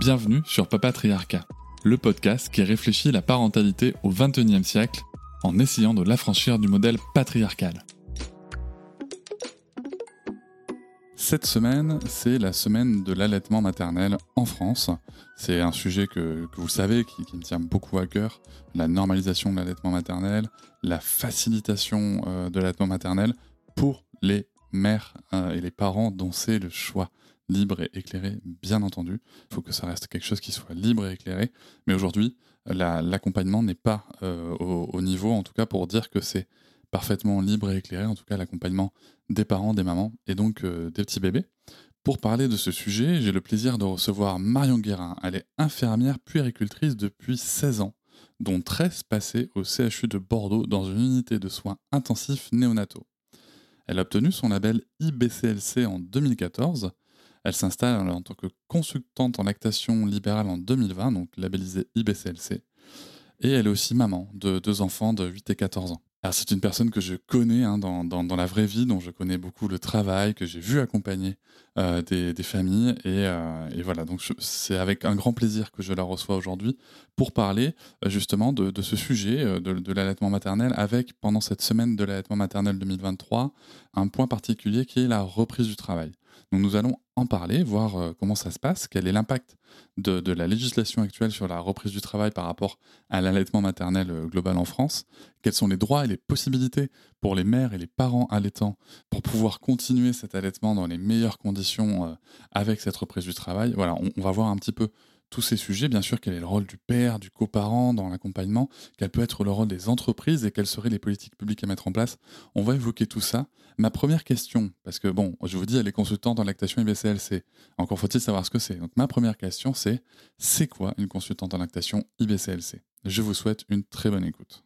Bienvenue sur Papatriarcat, le podcast qui réfléchit la parentalité au XXIe siècle en essayant de l'affranchir du modèle patriarcal. Cette semaine, c'est la semaine de l'allaitement maternel en France. C'est un sujet que, vous savez qui, me tient beaucoup à cœur, la normalisation de l'allaitement maternel, la facilitation euh, de l'allaitement maternel pour les mères euh, et les parents dont c'est le choix libre et éclairé, bien entendu. Il faut que ça reste quelque chose qui soit libre et éclairé. Mais aujourd'hui, l'accompagnement n'est pas euh, au, niveau, en tout cas pour dire que c'est parfaitement libre et éclairé, en tout cas l'accompagnement des parents, des mamans et donc euh, des petits bébés. Pour parler de ce sujet, j'ai le plaisir de recevoir Marion Guérin. Elle est infirmière puéricultrice depuis 16 ans, dont 13 passées au CHU de Bordeaux dans une unité de soins intensifs néonataux. Elle a obtenu son label IBCLC en 2014. Elle s'installe en tant que consultante en lactation libérale en 2020, donc labellisée IBCLC. Et elle est aussi maman de deux enfants de 8 et 14 ans. Alors c'est une personne que je connais hein, dans, la vraie vie, dont je connais beaucoup le travail, que j'ai vu accompagner euh, des, familles. Et, euh, voilà, donc c'est avec un grand plaisir que je la reçois aujourd'hui pour parler euh, justement de, ce sujet de l'allaitement maternel avec, pendant cette semaine de l'allaitement maternel 2023, un point particulier qui est la reprise du travail. Nous allons en parler, voir euh, comment ça se passe, quel est l'impact de, la législation actuelle sur la reprise du travail par rapport à l'allaitement maternel euh, global en France, quels sont les droits et les possibilités pour les mères et les parents allaitants pour pouvoir continuer cet allaitement dans les meilleures conditions euh, avec cette reprise du travail? Voilà, on va voir un petit peu tous ces sujets, bien sûr, quel est le rôle du père, du coparent dans l'accompagnement, quel peut être le rôle des entreprises et quelles seraient les politiques publiques à mettre en place. On va évoquer tout ça. Ma première question, parce que bon, je vous dis, elle est consultante en lactation IBCLC. Encore faut-il savoir ce que c'est. Donc ma première question, c'est c'est quoi une consultante en lactation IBCLC Je vous souhaite une très bonne écoute.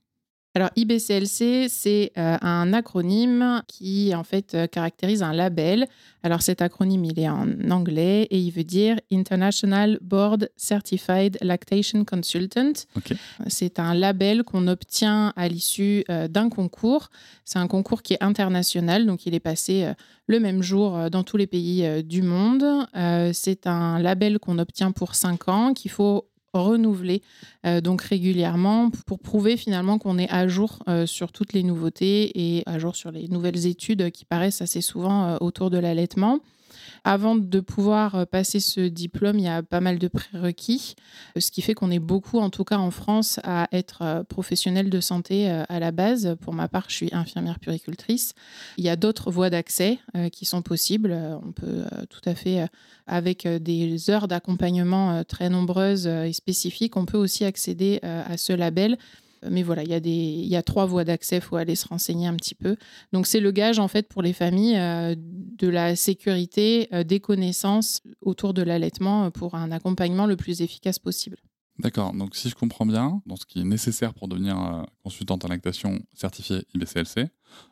Alors IBCLC, c'est euh, un acronyme qui en fait euh, caractérise un label. Alors cet acronyme, il est en anglais et il veut dire International Board Certified Lactation Consultant. C'est un label qu'on obtient à l'issue euh, d'un concours. C'est un concours qui est international, donc il est passé le même jour dans tous les pays du monde. c'est un label qu'on obtient pour cinq ans, qu'il faut renouveler euh, donc régulièrement pour prouver finalement qu'on est à jour euh, sur toutes les nouveautés et à jour sur les nouvelles études qui paraissent assez souvent euh, autour de l'allaitement. Avant de pouvoir euh, passer ce diplôme, il y a pas mal de prérequis, euh, ce qui fait qu'on est beaucoup, en tout cas en France, à être euh, professionnel de santé à la base. Pour ma part, je suis infirmière puricultrice. Il y a d'autres voies d'accès qui sont possibles. On peut tout à fait, avec des heures d'accompagnement très nombreuses et spécifiques, on peut aussi accéder à ce label mais voilà, il y, a des, il y a trois voies d'accès, il faut aller se renseigner un petit peu. Donc c'est le gage en fait pour les familles euh, de la sécurité, euh, des connaissances autour de l'allaitement euh, pour un accompagnement le plus efficace possible. D'accord, donc si je comprends bien, dans ce qui est nécessaire pour devenir consultante en lactation certifiée IBCLC,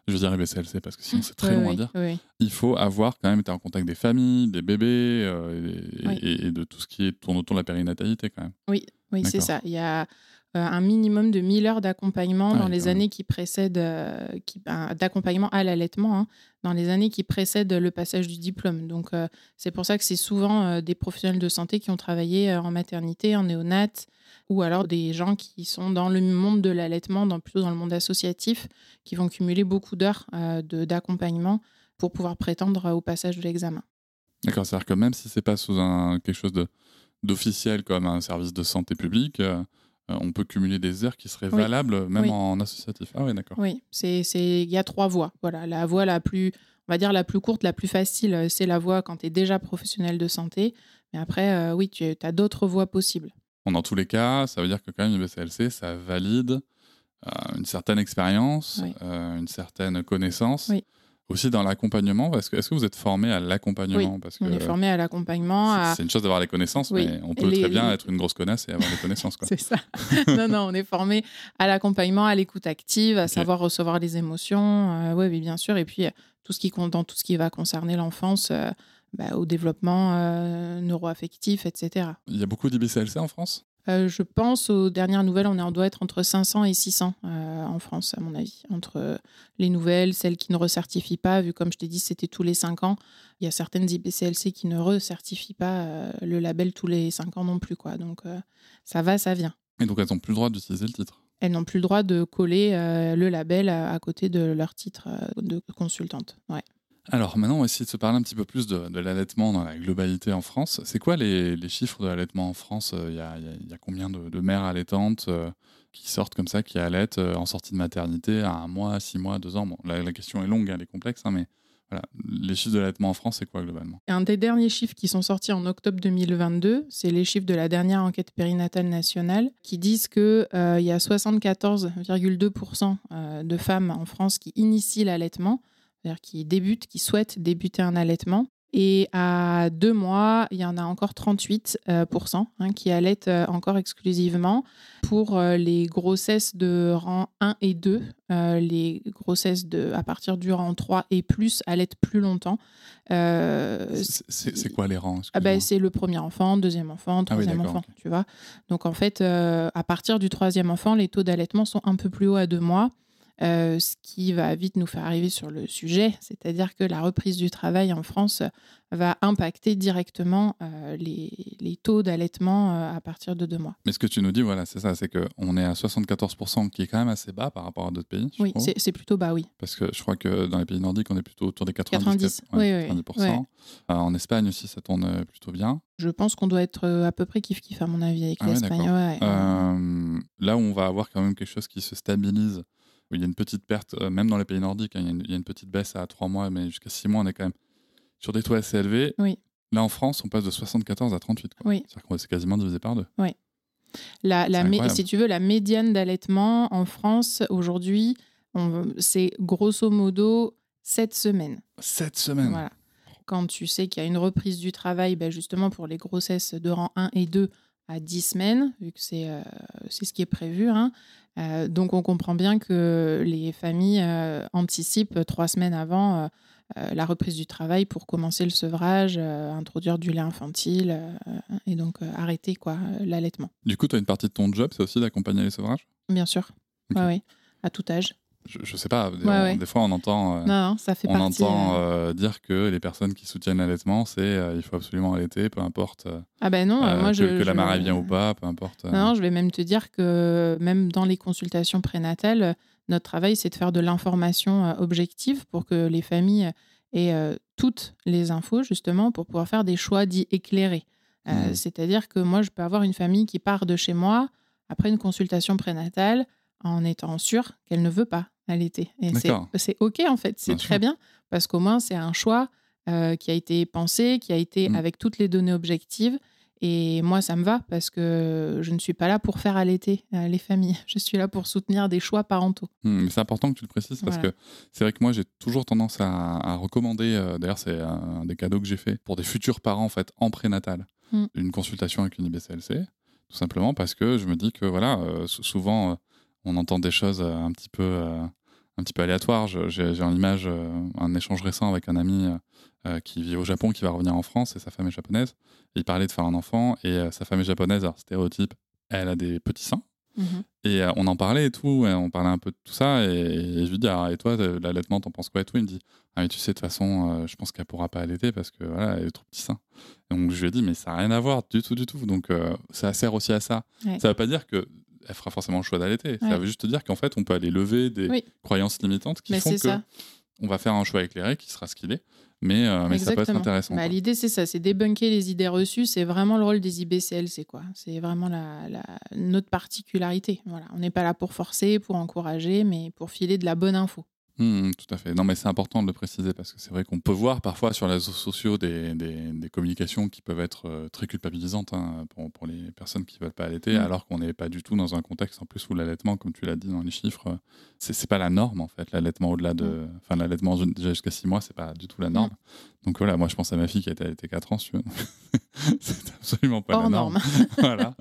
je veux dire IBCLC parce que sinon c'est très long à dire, il faut avoir quand même été en contact des familles, des bébés et, et, de tout ce qui tourne autour de la périnatalité quand même. Oui, oui c'est ça. Il y a euh, un minimum de 1000 heures d'accompagnement dans les années qui précèdent, euh, ben, d'accompagnement à l'allaitement, hein, dans les années qui précèdent le passage du diplôme. Donc, euh, c'est pour ça que c'est souvent des professionnels de santé qui ont travaillé en maternité, en néonat, ou alors des gens qui sont dans le monde de l'allaitement, dans, plutôt dans le monde associatif, qui vont cumuler beaucoup d'heures d'accompagnement pour pouvoir prétendre au passage de l'examen. D'accord, c'est-à-dire que même si c'est pas sous un, quelque chose d'officiel comme un service de santé publique, euh, on peut cumuler des heures qui seraient valables même en associatif. Ah oui, d'accord. Oui, c'est il y a trois voies. Voilà, la voie la plus on va dire la plus courte, la plus facile, euh, c'est la voie quand tu es déjà professionnel de santé. Mais après, euh, oui, tu as d'autres voies possibles. dans tous les cas, ça veut dire que quand même, IBCLC, ça valide une certaine expérience, une certaine connaissance. Aussi dans l'accompagnement Est-ce que, est que, vous êtes formé à l'accompagnement? Oui, Parce que, On est formé à l'accompagnement. C'est une chose d'avoir les connaissances, mais on peut très bien être une grosse connasse et avoir des connaissances. c'est ça. non, non, on est formé à l'accompagnement, à l'écoute active, à savoir recevoir les émotions. oui, bien sûr. Et puis, tout ce qui, dans tout ce qui va concerner l'enfance. Bah, au développement euh, neuroaffectif, etc. Il y a beaucoup d'IBCLC en France? Euh, je pense aux dernières nouvelles, on, doit être entre 500 et 600 euh, en France, à mon avis. Entre les nouvelles, celles qui ne recertifient pas, vu comme je t'ai dit, c'était tous les 5 ans. Il y a certaines IBCLC qui ne recertifient pas le label tous les 5 ans non plus. Quoi. Donc ça va, ça vient. Et donc elles n'ont plus le droit d'utiliser le titre? Elles n'ont plus le droit de coller le label à, côté de leur titre de consultante. Ouais. Alors maintenant, on va essayer de se parler un petit peu plus de, l'allaitement dans la globalité en France. C'est quoi les, chiffres de l'allaitement en France? Il y, a, combien de, mères allaitantes euh, qui sortent comme ça, qui allaitent euh, en sortie de maternité à un mois, six mois, deux ans? Bon, la, question est longue, elle est complexe, hein, mais voilà, les chiffres de l'allaitement en France, c'est quoi globalement? Un des derniers chiffres qui sont sortis en octobre 2022, c'est les chiffres de la dernière enquête périnatale nationale qui disent qu'il euh, y a 74,2% de femmes en France qui initient l'allaitement c'est-à-dire qui débutent, qui souhaitent débuter un allaitement. Et à deux mois, il y en a encore 38% euh, hein, qui allaitent euh, encore exclusivement. Pour euh, les grossesses de rang 1 et 2, les grossesses de, à partir du rang 3 et plus allaitent plus longtemps. c'est quoi les rangs ah ben, C'est le premier enfant, deuxième enfant, ah troisième enfant. Tu vois Donc en fait, à partir du troisième enfant, les taux d'allaitement sont un peu plus hauts à deux mois. Euh, ce qui va vite nous faire arriver sur le sujet, c'est-à-dire que la reprise du travail en France va impacter directement euh, les, taux d'allaitement euh, à partir de deux mois. Mais ce que tu nous dis, voilà, c'est ça, c'est qu'on est à 74%, qui est quand même assez bas par rapport à d'autres pays. Oui, c'est plutôt bas, oui. Parce que je crois que dans les pays nordiques, on est plutôt autour des 90, 90%. en Espagne aussi, ça tourne plutôt bien. Je pense qu'on doit être à peu près kiff-kiff, à mon avis, avec ah l'Espagne. là où on va avoir quand même quelque chose qui se stabilise il y a une petite perte, euh, même dans les pays nordiques, hein, il, y a une, petite baisse à 3 mois, mais jusqu'à 6 mois, on est quand même sur des taux assez élevés. Oui. Là, en France, on passe de 74 à 38. Oui. C'est-à-dire qu'on est quasiment divisé par deux. Oui. La, si tu veux, la médiane d'allaitement en France, aujourd'hui, c'est grosso modo 7 semaines. 7 semaines Voilà. Quand tu sais qu'il y a une reprise du travail, ben justement pour les grossesses de rang 1 et 2, à 10 semaines, vu que c'est euh, c'est ce qui est prévu. Hein. Euh, donc on comprend bien que les familles euh, anticipent trois semaines avant la reprise du travail pour commencer le sevrage, introduire du lait infantile et donc arrêter quoi l'allaitement. Du coup, tu as une partie de ton job, c'est aussi d'accompagner les sevrages? Bien sûr, oui, à tout âge je, ne sais pas, des, fois on entend, euh, ça fait on entend euh, dire que les personnes qui soutiennent l'allaitement, c'est euh, il faut absolument allaiter, peu importe ah ben non, moi que, je, que la marée vient ou pas, peu importe. Non, je vais même te dire que même dans les consultations prénatales, notre travail c'est de faire de l'information objective pour que les familles aient toutes les infos justement pour pouvoir faire des choix dits éclairés. Mmh. C'est-à-dire que moi je peux avoir une famille qui part de chez moi après une consultation prénatale en étant sûre qu'elle ne veut pas allaiter. Et c'est OK en fait, c'est très bien parce qu'au moins c'est un choix euh, qui a été pensé, qui a été mmh. avec toutes les données objectives. Et moi, ça me va parce que je ne suis pas là pour faire allaiter euh, les familles. Je suis là pour soutenir des choix parentaux. Mmh, c'est important que tu le précises parce que c'est vrai que moi, j'ai toujours tendance à, recommander, euh, d'ailleurs, c'est un des cadeaux que j'ai fait pour des futurs parents en fait en prénatal, mmh. une consultation avec une IBCLC, tout simplement parce que je me dis que voilà, souvent on entend des choses euh, un petit peu, euh, un petit peu aléatoires. J'ai en image euh, un échange récent avec un ami qui vit au Japon, qui va revenir en France, et sa femme est japonaise. il parlait de faire un enfant, et sa femme est japonaise, alors stéréotype, elle a des petits seins. Mhm. Et on en parlait et tout, et on parlait un peu de tout ça, et, je lui dis, ah, et toi, l'allaitement, t'en penses quoi et tout? Il me dit, ah, mais tu sais, de toute façon, je pense qu'elle pourra pas allaiter parce que voilà, elle a trop petits seins. donc je lui ai dit, mais ça n'a rien à voir du tout, du tout. Donc ça sert aussi à ça. Ça veut pas dire que elle fera forcément le choix d'allaiter. Ça veut juste dire qu'en fait, on peut aller lever des croyances limitantes qui font que on va faire un choix éclairé qui sera ce qu'il est. Mais, euh, mais ça peut être intéressant. Bah, l'idée, c'est ça, c'est débunker les idées reçues. C'est vraiment le rôle des IBCL, c'est quoi C'est vraiment la, notre particularité. Voilà. On n'est pas là pour forcer, pour encourager, mais pour filer de la bonne info. Mmh, tout à fait. Non, mais c'est important de le préciser parce que c'est vrai qu'on peut voir parfois sur les réseaux sociaux des, des, des communications qui peuvent être euh, très culpabilisantes hein, pour, pour, les personnes qui ne veulent pas allaiter, mmh. alors qu'on n'est pas du tout dans un contexte en plus où l'allaitement, comme tu l'as dit dans les chiffres, c'est, c'est pas la norme en fait. L'allaitement au-delà de. Mmh. Enfin, l'allaitement déjà jusqu'à 6 mois, c'est pas du tout la norme. Donc voilà, moi je pense à ma fille qui a été allaitée 4 ans, si c'est absolument pas la norme. voilà.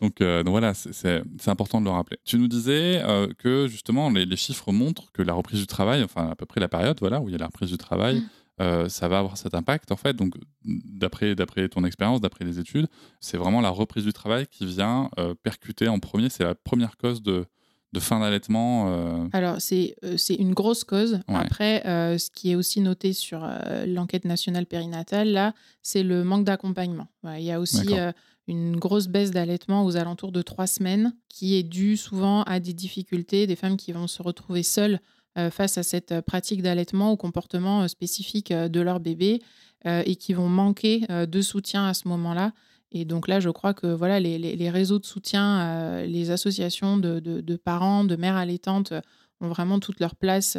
Donc, euh, donc voilà, c'est important de le rappeler. Tu nous disais euh, que justement les, les chiffres montrent que la reprise du travail travail, enfin à peu près la période voilà, où il y a la reprise du travail, mm. euh, ça va avoir cet impact en fait. Donc d'après ton expérience, d'après les études, c'est vraiment la reprise du travail qui vient euh, percuter en premier. C'est la première cause de, de fin d'allaitement euh. Alors, c'est c'est une grosse cause. Après, ce qui est aussi noté sur l'enquête nationale périnatale, là, c'est le manque d'accompagnement. il y a aussi une grosse baisse d'allaitement aux alentours de trois semaines, qui est due souvent à des difficultés, des femmes qui vont se retrouver seules euh, face à cette euh, pratique d'allaitement, au comportement euh, spécifique de leur bébé et qui vont manquer de soutien à ce moment-là. Et donc là, je crois que voilà, les, réseaux de soutien, les associations de, de, parents, de mères allaitantes ont vraiment toute leur place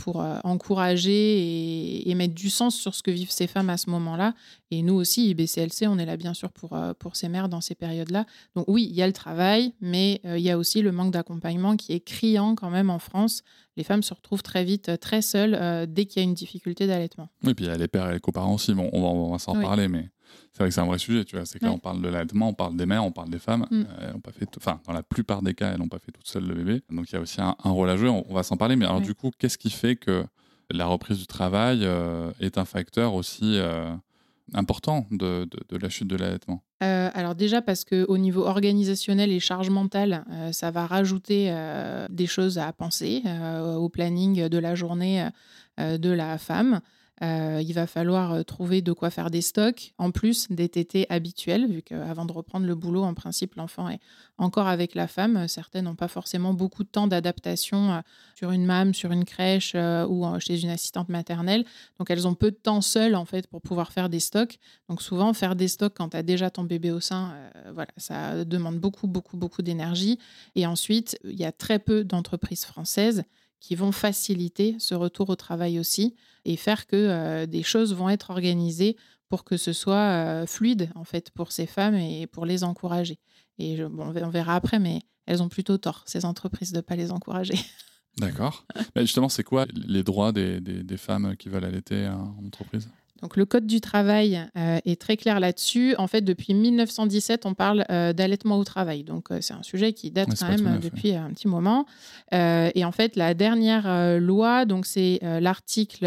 pour euh, encourager et, mettre du sens sur ce que vivent ces femmes à ce moment-là. Et nous aussi, IBCLC, on est là bien sûr pour, euh, pour ces mères dans ces périodes-là. Donc oui, il y a le travail, mais euh, il y a aussi le manque d'accompagnement qui est criant quand même en France. Les femmes se retrouvent très vite très seules dès qu'il y a une difficulté d'allaitement. Oui, puis il y a les pères et les coparents aussi. Bon, on va, s'en parler, mais c'est vrai que c'est un vrai sujet, tu vois. C'est que là, on parle de l'allaitement, on parle des mères, on parle des femmes. Mm. Euh, pas fait, enfin, dans la plupart des cas, elles n'ont pas fait toutes seules le bébé. Donc il y a aussi un, rôle à jouer. On, va s'en parler. Mais alors du coup, qu'est-ce qui fait que la reprise du travail euh, est un facteur aussi euh, important de, de, la chute de l'allaitement? Alors déjà parce qu'au niveau organisationnel et charge mentale, ça va rajouter des choses à penser au planning de la journée de la femme. Euh, il va falloir euh, trouver de quoi faire des stocks, en plus des tétés habituels, vu qu'avant de reprendre le boulot, en principe, l'enfant est encore avec la femme. Certaines n'ont pas forcément beaucoup de temps d'adaptation euh, sur une MAM, sur une crèche ou chez une assistante maternelle. Donc, elles ont peu de temps seules, en fait, pour pouvoir faire des stocks. Donc, souvent, faire des stocks quand tu as déjà ton bébé au sein, voilà, ça demande beaucoup, beaucoup, beaucoup d'énergie. Et ensuite, il y a très peu d'entreprises françaises qui vont faciliter ce retour au travail aussi et faire que euh, des choses vont être organisées pour que ce soit euh, fluide en fait pour ces femmes et pour les encourager. Et bon, on verra après, mais elles ont plutôt tort, ces entreprises, de ne pas les encourager. D'accord. Mais justement, c'est quoi les droits des, des, des, femmes qui veulent allaiter en entreprise? Donc le Code du travail euh, est très clair là-dessus. En fait, depuis 1917, on parle euh, d'allaitement au travail. Donc euh, c'est un sujet qui date quand même depuis un petit moment. et en fait, la dernière loi, donc c'est l'article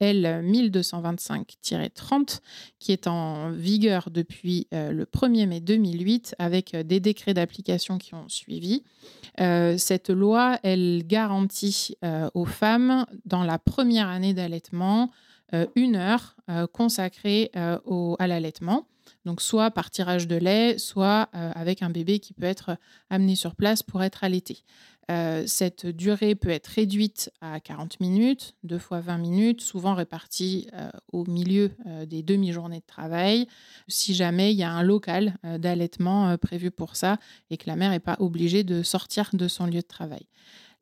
L 1225-30 qui est en vigueur depuis le 1er mai 2008 avec des décrets d'application qui ont suivi. cette loi, elle garantit aux femmes dans la première année d'allaitement une heure euh, consacrée euh, à l'allaitement. Donc soit par tirage de lait, soit avec un bébé qui peut être amené sur place pour être allaité. cette durée peut être réduite à 40 minutes, deux fois 20 minutes, souvent répartie au milieu des demi-journées de travail, si jamais il y a un local d'allaitement prévu pour ça et que la mère n'est pas obligée de sortir de son lieu de travail.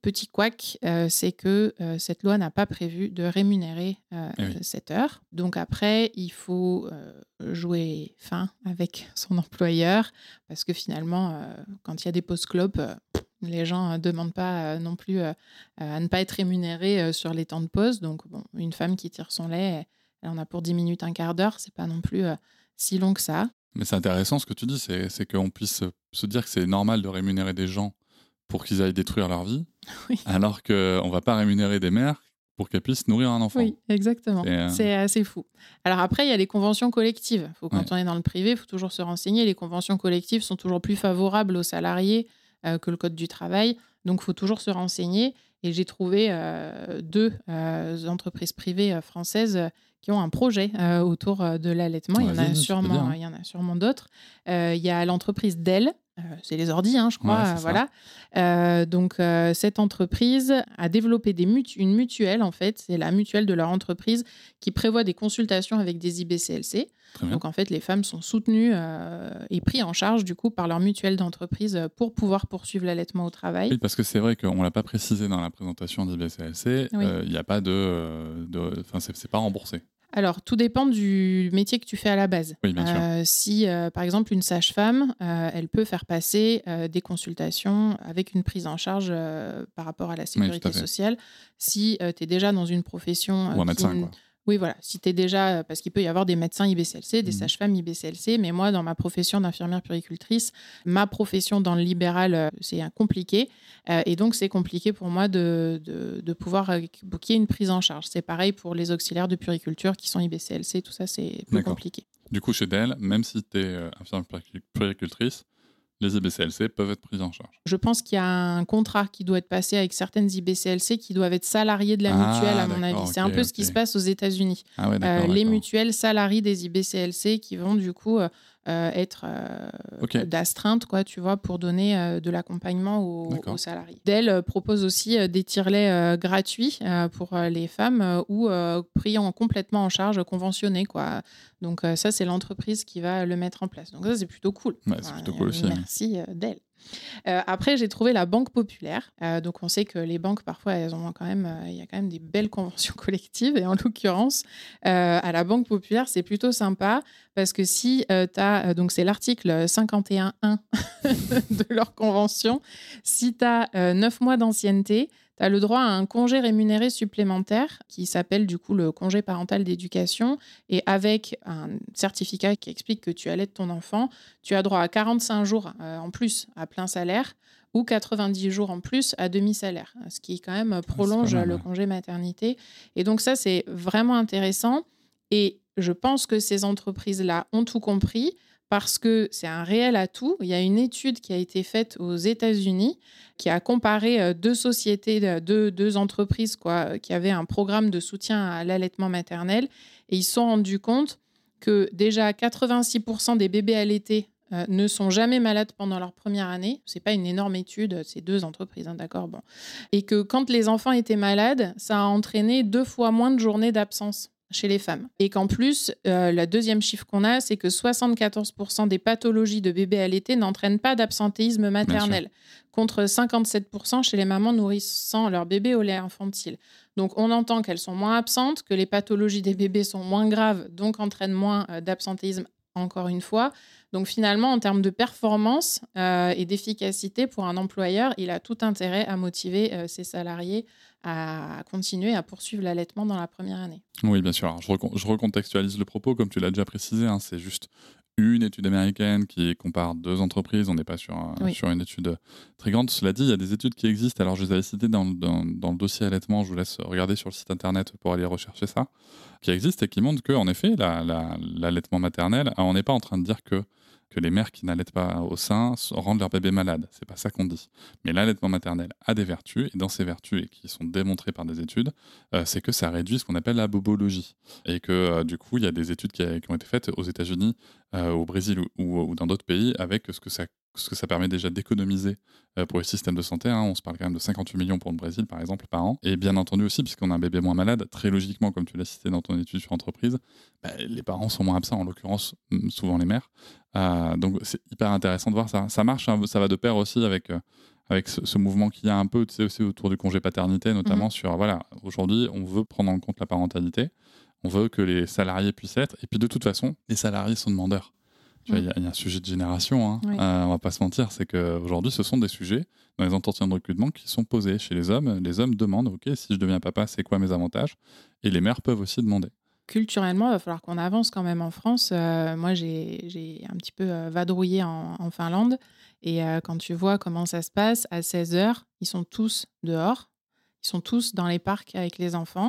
Petit couac, euh, c'est que euh, cette loi n'a pas prévu de rémunérer euh, eh cette heure. Donc après, il faut jouer fin avec son employeur parce que finalement, quand il y a des pauses clopes, les gens ne demandent pas non plus à ne pas être rémunérés sur les temps de pause. Donc bon, une femme qui tire son lait, elle en a pour 10 minutes, un quart d'heure, c'est pas non plus si long que ça. Mais c'est intéressant ce que tu dis, c'est qu'on puisse se dire que c'est normal de rémunérer des gens pour qu'ils aillent détruire leur vie, alors qu'on ne va pas rémunérer des mères pour qu'elles puissent nourrir un enfant. Oui, exactement. Euh, c'est assez fou. Alors après, il y a les conventions collectives. Faut, quand on est dans le privé, il faut toujours se renseigner. Les conventions collectives sont toujours plus favorables aux salariés euh, que le Code du travail. Donc, il faut toujours se renseigner. Et j'ai trouvé euh, deux entreprises privées françaises qui ont un projet autour de l'allaitement. il, y en a sûrement, il y en a sûrement d'autres. il y a l'entreprise Dell, Euh, c'est les ordi, hein, je crois. Ouais, ça. voilà. Euh, donc, euh, cette entreprise a développé des mutu- une mutuelle, en fait. C'est la mutuelle de leur entreprise qui prévoit des consultations avec des IBCLC. Donc, en fait, les femmes sont soutenues euh, et prises en charge, du coup, par leur mutuelle d'entreprise euh, pour pouvoir poursuivre l'allaitement au travail. Oui, parce que c'est vrai qu'on l'a pas précisé dans la présentation d'IBCLC, Oui. euh, il n'y a pas de, euh, enfin c'est pas remboursé. Alors, tout dépend du métier que tu fais à la base. Oui, bien sûr. Euh, si, euh, par exemple, une sage-femme, euh, elle peut faire passer des consultations avec une prise en charge par rapport à la sécurité sociale. Si tu es déjà dans une profession. Ou un médecin, quoi. Oui, voilà. Si tu es déjà. euh, Parce qu'il peut y avoir des médecins IBCLC, des Mhm. sages-femmes IBCLC, mais moi, dans ma profession d'infirmière puricultrice, ma profession dans le libéral, euh, c'est compliqué. Euh, et donc, c'est compliqué pour moi de, de, de pouvoir ait une prise en charge. C'est pareil pour les auxiliaires de puriculture qui sont IBCLC, tout ça, c'est plus compliqué. Du coup, chez Dell, même si tu es infirmière puricu- puricultrice, les IBCLC peuvent être prises en charge. Je pense qu'il y a un contrat qui doit être passé avec certaines IBCLC qui doivent être salariés de la Ah, mutuelle, à mon avis. C'est un peu ce qui se passe aux États-Unis. Ah ouais, Euh, les mutuelles salariées des IBCLC qui vont du coup euh, être euh, d'astreinte, quoi, tu vois, pour donner euh, de l'accompagnement aux, salariés. Dell euh, propose aussi euh, des tirelets euh, gratuits euh, pour euh, les femmes euh, ou euh, pris en complètement en charge, conventionnés, quoi. Donc euh, ça, c'est l'entreprise qui va le mettre en place. Donc ça, c'est plutôt cool. Ouais, c'est plutôt cool aussi, ouais. Merci euh, Dell. Euh, après, j'ai trouvé la Banque Populaire. Euh, donc, on sait que les banques, parfois, elles ont quand même, euh, il y a quand même des belles conventions collectives. Et en l'occurrence, à la Banque Populaire, c'est plutôt sympa parce que si tu as, donc c'est l'article 51.1 de leur convention, si tu as 9 mois d'ancienneté, tu as le droit à un congé rémunéré supplémentaire qui s'appelle du coup le congé parental d'éducation. Et avec un certificat qui explique que tu allaites ton enfant, tu as droit à 45 jours euh, en plus à plein salaire ou 90 jours en plus à demi-salaire, ce qui quand même prolonge mal, le congé maternité. Et donc ça, c'est vraiment intéressant. Et je pense que ces entreprises-là ont tout compris parce que c'est un réel atout. Il y a une étude qui a été faite aux États-Unis qui a comparé euh, deux sociétés, euh, deux, entreprises quoi, qui avaient un programme de soutien à l'allaitement maternel. Et ils se sont rendus compte que déjà 86% des bébés allaités euh, ne sont jamais malades pendant leur première année. C'est pas une énorme étude, c'est deux entreprises, hein, d'accord. Bon, et que quand les enfants étaient malades, ça a entraîné deux fois moins de journées d'absence chez les femmes. Et qu'en plus, euh, le deuxième chiffre qu'on a, c'est que 74% des pathologies de bébés allaités n'entraînent pas d'absentéisme maternel, contre 57% chez les mamans nourrissant leur bébé au lait infantile. Donc on entend qu'elles sont moins absentes, que les pathologies des bébés sont moins graves, donc entraînent moins euh, d'absentéisme encore une fois. Donc finalement, en termes de performance euh, et d'efficacité pour un employeur, il a tout intérêt à motiver euh, ses salariés à continuer à poursuivre l'allaitement dans la première année. Oui, bien sûr. Alors, je, recon- je recontextualise le propos, comme tu l'as déjà précisé. hein, c'est juste une étude américaine qui compare deux entreprises. On n'est pas sur, un- Oui. sur une étude très grande. Cela dit, il y a des études qui existent. Alors, je les avais citées dans, le- dans- dans le dossier allaitement. Je vous laisse regarder sur le site internet pour aller rechercher ça. Qui existent et qui montrent que, en effet, la- la- l'allaitement maternel, alors, on n'est pas en train de dire que que les mères qui n'allaitent pas au sein rendent leur bébé malade. C'est pas ça qu'on dit. Mais l'allaitement maternel a des vertus, et dans ces vertus, et qui sont démontrées par des études, euh, c'est que ça réduit ce qu'on appelle la bobologie. Et que euh, du coup, il y a des études qui, ont été faites aux États-Unis, euh, au Brésil ou dans d'autres pays, avec ce que ça, ce que ça permet déjà d'économiser euh, pour les systèmes de santé. hein. On se parle quand même de 58 millions pour le Brésil, par exemple, par an. Et bien entendu aussi, puisqu'on a un bébé moins malade, très logiquement, comme tu l'as cité dans ton étude sur entreprise, bah, les parents sont moins absents, en l'occurrence, mm, souvent les mères. Euh, donc c'est hyper intéressant de voir ça. Ça marche, hein, ça va de pair aussi avec, euh, avec ce, ce mouvement qu'il y a un peu tu sais, aussi autour du congé paternité, notamment sur, voilà, aujourd'hui, on veut prendre en compte la parentalité, on veut que les salariés puissent être, et puis de toute façon, les salariés sont demandeurs. Vois, Il y, a- il y a un sujet de génération, hein. Oui. Euh, on va pas se mentir, c'est qu'aujourd'hui, ce sont des sujets dans les entretiens de recrutement qui sont posés chez les hommes. Les hommes demandent, OK, si je deviens papa, c'est quoi mes avantages? Et les mères peuvent aussi demander. Culturellement, il va falloir qu'on avance quand même en France. Euh, moi, j'ai j'ai un petit peu euh, vadrouillé en, en Finlande. Et euh, quand tu vois comment ça se passe, à 16 heures, ils sont tous dehors. Ils sont tous dans les parcs avec les enfants.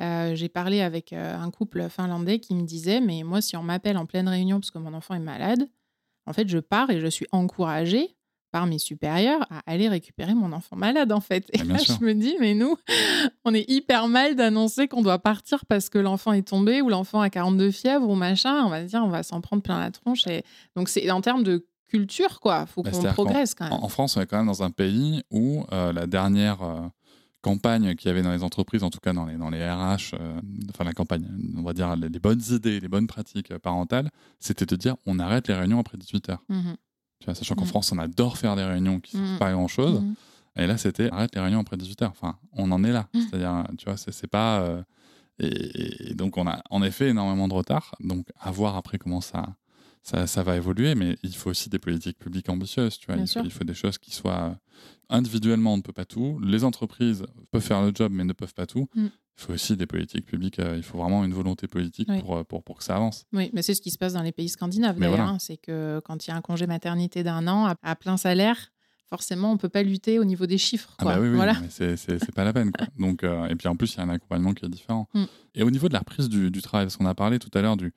Euh, J'ai parlé avec euh, un couple finlandais qui me disait Mais moi, si on m'appelle en pleine réunion parce que mon enfant est malade, en fait, je pars et je suis encouragée par mes supérieurs à aller récupérer mon enfant malade, en fait. Et Ah, bien là, sûr. je me dis Mais nous, on est hyper mal d'annoncer qu'on doit partir parce que l'enfant est tombé ou l'enfant a 42 fièvres ou machin. On va se dire On va s'en prendre plein la tronche. Et... Donc, c'est en termes de culture, quoi. faut Bah, qu'on progresse quand même. En, en France, on est quand même dans un pays où euh, la dernière euh, campagne qu'il y avait dans les entreprises, en tout cas dans les, dans les RH, euh, enfin la campagne, on va dire les, les bonnes idées, les bonnes pratiques euh, parentales, c'était de dire on arrête les réunions après 18 heures. Mhm. Tu vois, sachant qu'en Mhm. France, on adore faire des réunions qui ne servent Mhm. pas à grand-chose. Mhm. Et là, c'était arrête les réunions après 18 heures. Enfin, on en est là. C'est-à-dire, tu vois, c'est c'est pas. euh, et, et donc, on a en effet énormément de retard. Donc, à voir après comment ça, ça, ça va évoluer. Mais il faut aussi des politiques publiques ambitieuses. Tu vois, il faut, sûr. il faut des choses qui soient. Individuellement, on ne peut pas tout. Les entreprises peuvent faire le job, mais ne peuvent pas tout. Mhm. Il faut aussi des politiques publiques. euh, il faut vraiment une volonté politique Oui. pour, euh, pour, pour que ça avance. Oui, mais c'est ce qui se passe dans les pays scandinaves d'ailleurs. voilà. hein. C'est que quand il y a un congé maternité d'un an à, à plein salaire, forcément, on peut pas lutter au niveau des chiffres. Ah Quoi. bah oui, oui, voilà. mais c'est- pas la peine. Quoi. Donc, euh, et puis en plus, il y a un accompagnement qui est différent. Mm. Et au niveau de la reprise du, du travail, parce qu'on a parlé tout à l'heure du,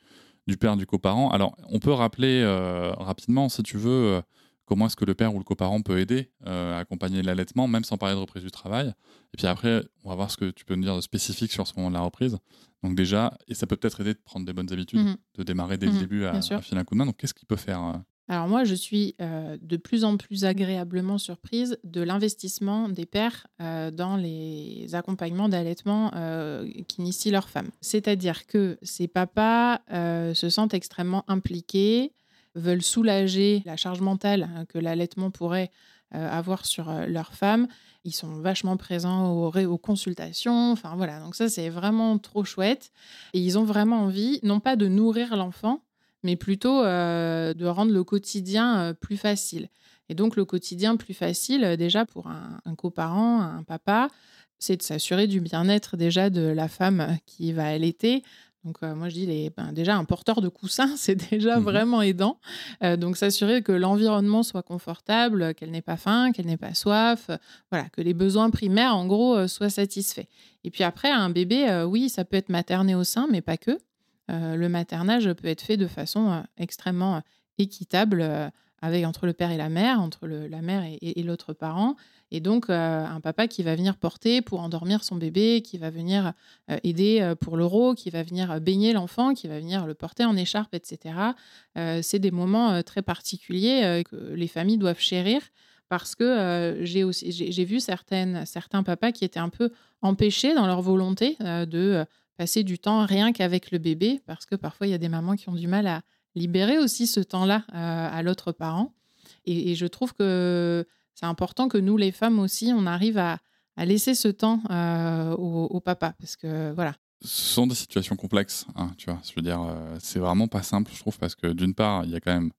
du père, du coparent, alors on peut rappeler euh, rapidement, si tu veux, euh, comment est-ce que le père ou le coparent peut aider euh, à accompagner l'allaitement, même sans parler de reprise du travail. Et puis après, on va voir ce que tu peux nous dire de spécifique sur ce moment de la reprise. Donc déjà, et ça peut peut-être aider de prendre des bonnes habitudes, Mhm. de démarrer dès le Mhm, début à, à filer un coup de main. Donc qu'est-ce qu'il peut faire Alors moi, je suis de plus en plus agréablement surprise de l'investissement des pères dans les accompagnements d'allaitement qu'initient leurs femmes. C'est-à-dire que ces papas se sentent extrêmement impliqués, veulent soulager la charge mentale hein, que l'allaitement pourrait avoir sur leurs femmes. Ils sont vachement présents aux, aux consultations. Enfin voilà, donc ça c'est vraiment trop chouette. Et ils ont vraiment envie, non pas de nourrir l'enfant, mais plutôt euh, de rendre le quotidien euh, plus facile. Et donc le quotidien plus facile, euh, déjà pour un, un coparent, un papa, c'est de s'assurer du bien-être déjà de la femme qui va allaiter. Donc euh, moi je dis les, ben, déjà un porteur de coussin, c'est déjà Mhm. vraiment aidant. Euh, donc s'assurer que l'environnement soit confortable, qu'elle n'ait pas faim, qu'elle n'ait pas soif, euh, voilà, que les besoins primaires en gros soient satisfaits. Et puis après un bébé, oui ça peut être materné au sein, mais pas que. Euh, le maternage peut être fait de façon euh, extrêmement euh, équitable avec entre le père et la mère, entre la mère et, l'autre parent. Et donc, un papa qui va venir porter pour endormir son bébé, qui va venir aider pour l'euro, qui va venir baigner l'enfant, qui va venir le porter en écharpe, etc. C'est des moments très particuliers que les familles doivent chérir parce que j'ai aussi j'ai vu certaines, certains papas qui étaient un peu empêchés dans leur volonté de passer du temps rien qu'avec le bébé, parce que parfois il y a des mamans qui ont du mal à libérer aussi ce temps-là euh, à l'autre parent. Et, et je trouve que c'est important que nous, les femmes aussi, on arrive à, à laisser ce temps euh, au, au papa, parce que voilà. ce sont des situations complexes, hein, tu vois. Je veux dire, euh, c'est vraiment pas simple, je trouve, parce que d'une part, il y a quand même,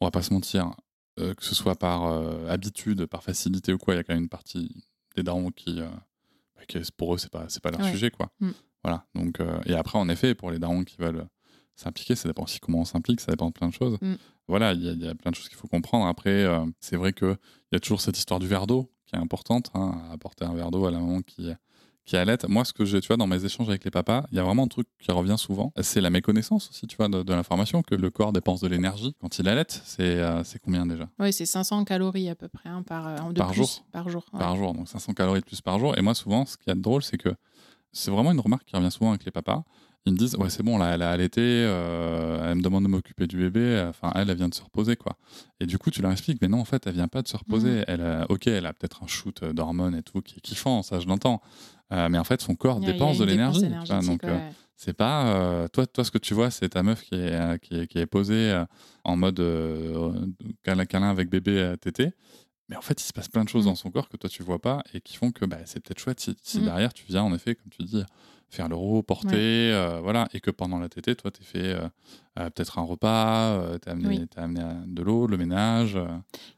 on va pas se mentir, euh, que ce soit par habitude, par facilité ou quoi, il y a quand même une partie des darons qui, bah, qui, pour eux, c'est pas, c'est pas leur Ouais. sujet, quoi. Mm. Voilà. Donc, euh, et après, en effet, pour les darons qui veulent s'impliquer, ça dépend aussi comment on s'implique, ça dépend de plein de choses. Mm. Voilà, il y, a- il y a plein de choses qu'il faut comprendre. Après, euh, c'est vrai qu'il y a toujours cette histoire du verre d'eau qui est importante, hein, à apporter un verre d'eau à la maman qui, qui allait. Moi, ce que j'ai, tu vois, dans mes échanges avec les papas, il y a vraiment un truc qui revient souvent. C'est la méconnaissance aussi, tu vois, de, de l'information, que le corps dépense de l'énergie quand il allait. C'est euh, c'est combien déjà? Oui, c'est 500 calories à peu près hein, par, euh, de Par plus, jour Par jour. ouais. par jour, donc 500 calories de plus par jour. Et moi, souvent, ce qu'il y a de drôle, c'est que c'est vraiment une remarque qui revient souvent avec les papas. Ils me disent, ouais, c'est bon, là, elle a allaité, euh, elle me demande de m'occuper du bébé, enfin, elle, elle vient de se reposer, quoi. Et du coup, tu leur expliques, mais non, en fait, elle vient pas de se reposer. Mhm. Elle a- ok, elle a peut-être un shoot d'hormones et tout qui est kiffant, ça, je l'entends. Euh, mais en fait, son corps dépense de l'énergie. Donc, euh, c'est pas euh, toi toi ce que tu vois c'est ta meuf qui est euh, qui est, qui est posée euh, en mode euh, câlin câlin avec bébé tété Mais en fait, il se passe plein de choses Mm. dans son corps que toi tu vois pas et qui font que bah, c'est peut-être chouette si, si Mm. derrière tu viens en effet, comme tu dis, faire l'euro, porter, Ouais. euh, voilà, et que pendant la tétée, toi, tu fait euh, euh, peut-être un repas, tu as amené, Oui. t'as amené de l'eau, le ménage.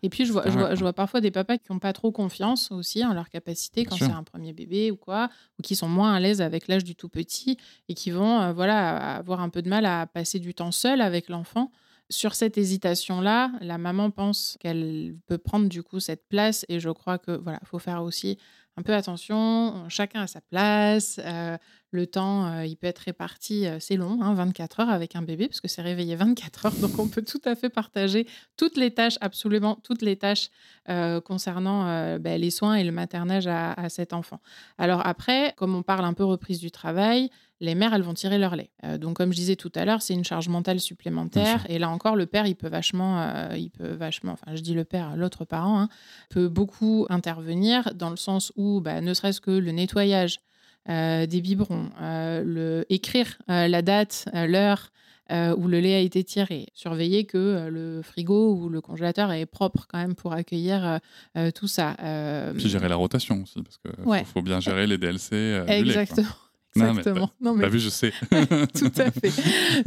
Et puis, je vois, je, vois, je vois parfois des papas qui n'ont pas trop confiance aussi en leur capacité Bien quand c'est un premier bébé ou quoi, ou qui sont moins à l'aise avec l'âge du tout petit et qui vont voilà, avoir un peu de mal à passer du temps seul avec l'enfant. Sur cette hésitation-là, la maman pense qu'elle peut prendre du coup cette place et je crois que voilà, faut faire aussi un peu attention. Chacun a sa place. euh, le temps, euh, il peut être réparti. euh, c'est long, hein, 24 heures avec un bébé parce que c'est réveillé 24 heures, donc on peut tout à fait partager toutes les tâches, absolument toutes les tâches euh, concernant ben, les soins et le maternage à, à cet enfant. Alors après, comme on parle un peu reprise du travail, les mères, elles vont tirer leur lait. Donc, comme je disais tout à l'heure, c'est une charge mentale supplémentaire. Et là encore, le père, il peut vachement, il peut vachement, enfin, je dis le père, l'autre parent, hein, peut beaucoup intervenir dans le sens où, bah, ne serait-ce que le nettoyage euh, des biberons, euh, le, écrire euh, la date, l'heure où le lait a été tiré, surveiller que le frigo ou le congélateur est propre quand même pour accueillir tout ça. Puis gérer la rotation aussi, parce qu'il Ouais. faut, faut bien gérer les DLC. euh, du lait. Exactement. Non, mais T'as vu, je sais. tout à fait,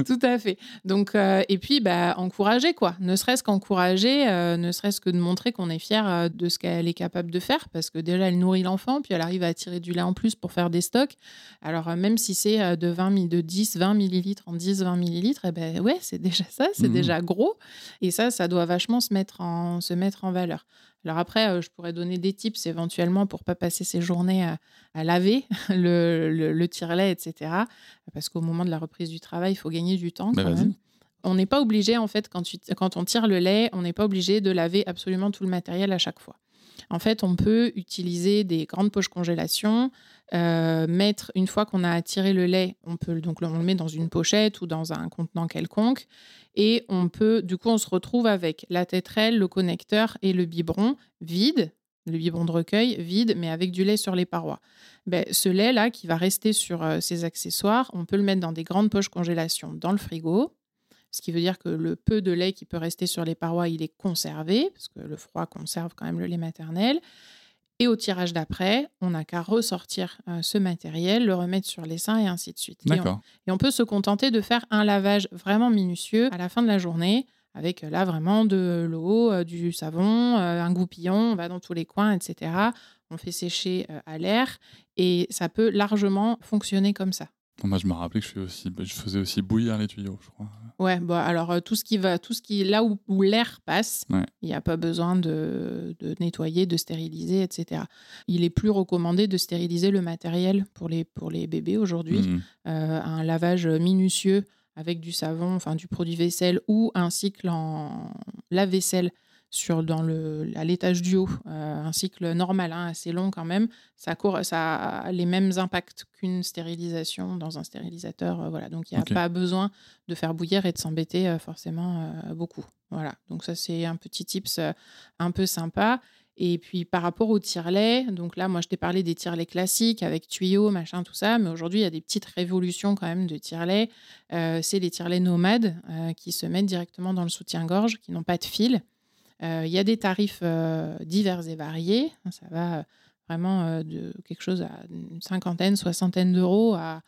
tout à fait. Donc euh, et puis bah encourager quoi, ne serait-ce qu'encourager, euh, ne serait-ce que de montrer qu'on est fier euh, de ce qu'elle est capable de faire, parce que déjà elle nourrit l'enfant, puis elle arrive à tirer du lait en plus pour faire des stocks. Alors euh, même si c'est de 20 mi- de 10, 20 millilitres en 10, 20 millilitres, eh ben ouais c'est déjà ça, c'est Mhm. déjà gros, et ça ça doit vachement se mettre en se mettre en valeur. Alors après, euh, je pourrais donner des tips éventuellement pour pas passer ses journées à, à laver le, le, le tire-lait, etc. Parce qu'au moment de la reprise du travail, il faut gagner du temps. Bah, quand vas-y. même. On n'est pas obligé, en fait, quand, tu- quand on tire le lait, on n'est pas obligé de laver absolument tout le matériel à chaque fois. En fait, on peut utiliser des grandes poches congélation, euh, mettre, une fois qu'on a tiré le lait, on peut donc on le met dans une pochette ou dans un contenant quelconque. Et on peut, du coup, on se retrouve avec la tétrelle, le connecteur et le biberon vide, le biberon de recueil vide, mais avec du lait sur les parois. Ben, ce lait-là, qui va rester sur euh, ces accessoires, on peut le mettre dans des grandes poches congélation dans le frigo. Ce qui veut dire que le peu de lait qui peut rester sur les parois, il est conservé, parce que le froid conserve quand même le lait maternel. Et au tirage d'après, on n'a qu'à ressortir euh, ce matériel, le remettre sur les seins et ainsi de suite. Et on- D'accord. et on peut se contenter de faire un lavage vraiment minutieux à la fin de la journée, avec euh, là vraiment de l'eau, euh, du savon, un goupillon, on va dans tous les coins, etc. On fait sécher à l'air et ça peut largement fonctionner comme ça. Bon, moi, je me rappelais que je, aussi, je faisais aussi bouillir les tuyaux, je crois. Ouais, bon, alors euh, tout ce qui va, tout ce qui là où, où l'air passe, il Ouais. n'y a pas besoin de, de nettoyer, de stériliser, etc. Il est plus recommandé de stériliser le matériel pour les, pour les bébés aujourd'hui. Mhm. euh, un lavage minutieux avec du savon, enfin du produit vaisselle ou un cycle en lave-vaisselle sur dans le à l'étage du haut, euh, un cycle normal, hein, assez long quand même. Ça, court, ça a les mêmes impacts qu'une stérilisation dans un stérilisateur. euh, voilà, donc il n'y a pas besoin de faire bouillir et de s'embêter euh, forcément beaucoup. Voilà, donc ça c'est un petit tips un peu sympa. Et puis par rapport au tire-lait, donc là, moi je t'ai parlé des tire-lait classiques avec tuyaux, machin, tout ça, mais aujourd'hui il y a des petites révolutions quand même de tire-lait. Euh, c'est les tire-lait nomades euh, qui se mettent directement dans le soutien-gorge, qui n'ont pas de fil. Euh, Il y a des tarifs euh, divers et variés. Ça va euh, vraiment de quelque chose à une cinquantaine, soixantaine d'euros à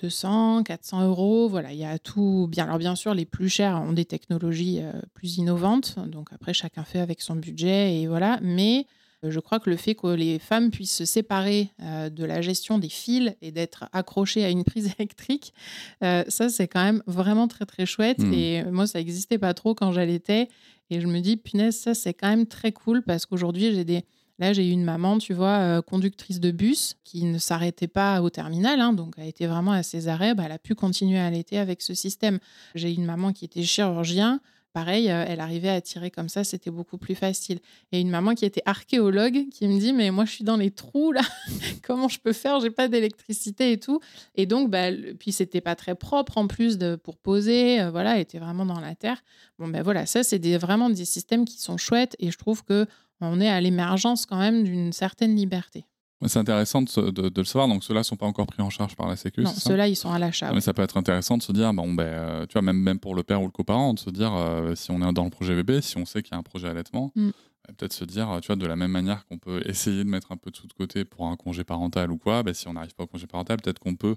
200, 400 euros. Voilà, il y a tout. Bien, alors bien sûr, les plus chers ont des technologies plus innovantes. Donc après, chacun fait avec son budget et voilà. Mais je crois que le fait que les femmes puissent se séparer euh, de la gestion des fils et d'être accrochées à une prise électrique, euh, ça c'est quand même vraiment très très chouette. Mhm. Et euh, moi, ça n'existait pas trop quand j'allaitais. Et je me dis, punaise, ça c'est quand même très cool parce qu'aujourd'hui, j'ai des. Là, j'ai eu une maman, tu vois, euh, conductrice de bus qui ne s'arrêtait pas au terminal, hein, donc a été vraiment à ses arrêts. Bah, elle a pu continuer à allaiter avec ce système. J'ai une maman qui était chirurgien. Pareil, euh, elle arrivait à tirer comme ça, c'était beaucoup plus facile. Et une maman qui était archéologue qui me dit Mais moi, je suis dans les trous là, comment je peux faire? J'ai pas d'électricité et tout. Et donc, bah, puis c'était pas très propre en plus de, pour poser, euh, voilà, était vraiment dans la terre. Bon, ben voilà, ça, c'est vraiment des systèmes qui sont chouettes et je trouve que on est à l'émergence quand même d'une certaine liberté. C'est intéressant de, se- de- de le savoir. Donc, ceux-là ne sont pas encore pris en charge par la Sécu. non, ceux-là, ils sont à l'achat. Mais ça peut être intéressant de se dire, bon, ben, euh, tu vois, même, même pour le père ou le coparent, de se dire, euh, si on est dans le projet bébé, si on sait qu'il y a un projet allaitement, Mm. Peut-être se dire, tu vois, de la même manière qu'on peut essayer de mettre un peu de sous de côté pour un congé parental ou quoi, bah, si on n'arrive pas au congé parental, peut-être qu'on peut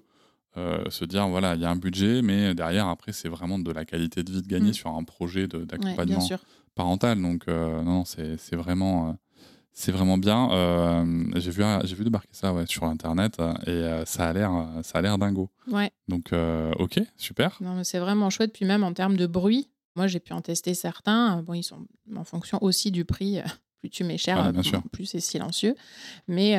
euh, se dire, voilà, il y a un budget, mais derrière, après, c'est vraiment de la qualité de vie de gagner Mm. sur un projet Ouais, d'accompagnement parental. Donc, euh, non, c'est c'est vraiment, euh, c'est vraiment bien. Euh, j'ai vu, j'ai vu débarquer ça ouais, sur Internet euh, et euh, ça a l'air, ça a l'air dingo. Ouais. Donc, euh, ok, super. Non, mais c'est vraiment chouette. Puis même en termes de bruit, moi j'ai pu en tester certains. Bon, ils sont en fonction aussi du prix. Plus tu mets cher, Ah, plus c'est silencieux. Mais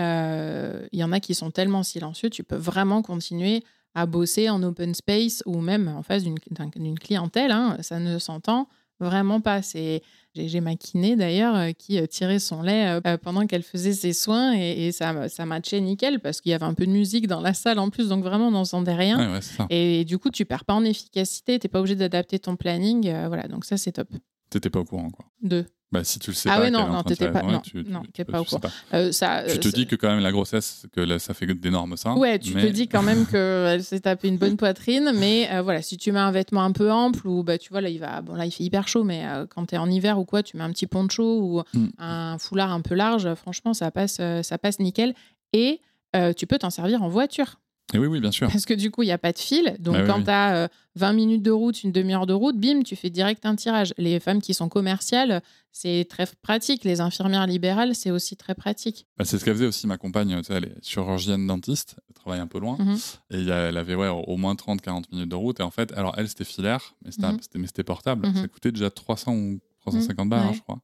il y en a qui sont tellement silencieux, tu peux vraiment continuer à bosser en open space ou même en face d'une d'un- d'une clientèle. hein. ça ne s'entend vraiment pas. C'est j'ai ma kiné d'ailleurs euh, qui euh, tirait son lait euh, pendant qu'elle faisait ses soins et, et ça, ça matchait nickel parce qu'il y avait un peu de musique dans la salle en plus, donc vraiment on n'entendait rien. Ouais, ouais. Et du coup, tu perds pas en efficacité, t'es pas obligé d'adapter ton planning. euh, voilà, donc ça, c'est top. T'étais pas au courant, quoi. Deux. Bah, si tu le sais Ah pas. non, t'étais pas- non, tu- non, tu pas au tu courant. Euh, ça, Tu euh, te c'est- dis que quand même la grossesse, que là, ça fait d'énormes seins. Ouais, tu mais- te dis quand même qu'elle s'est tapée une bonne poitrine, mais euh, voilà, si tu mets un vêtement un peu ample ou bah tu vois là il va, bon là il fait hyper chaud, mais euh, quand t'es en hiver ou quoi, tu mets un petit poncho ou Mm. un foulard un peu large, franchement ça passe, euh, ça passe nickel. Et euh, tu peux t'en servir en voiture. Et oui, oui, bien sûr. Parce que du coup, il n'y a pas de fil. Donc, Bah oui, quand oui. tu as 20 minutes de route, une demi-heure de route, bim, tu fais direct un tirage. Les femmes qui sont commerciales, c'est très pratique. Les infirmières libérales, c'est aussi très pratique. Bah, c'est ce qu'elle faisait aussi ma compagne, tu sais, elle est chirurgienne dentiste, elle travaille un peu loin, Mhm. et il y a- elle avait ouais, au moins 30-40 minutes de route, et en fait, alors elle c'était filaire, mais c'était Mhm. portable, Mhm. ça coûtait déjà 300 ou 350 balles, hein, Ouais. je crois.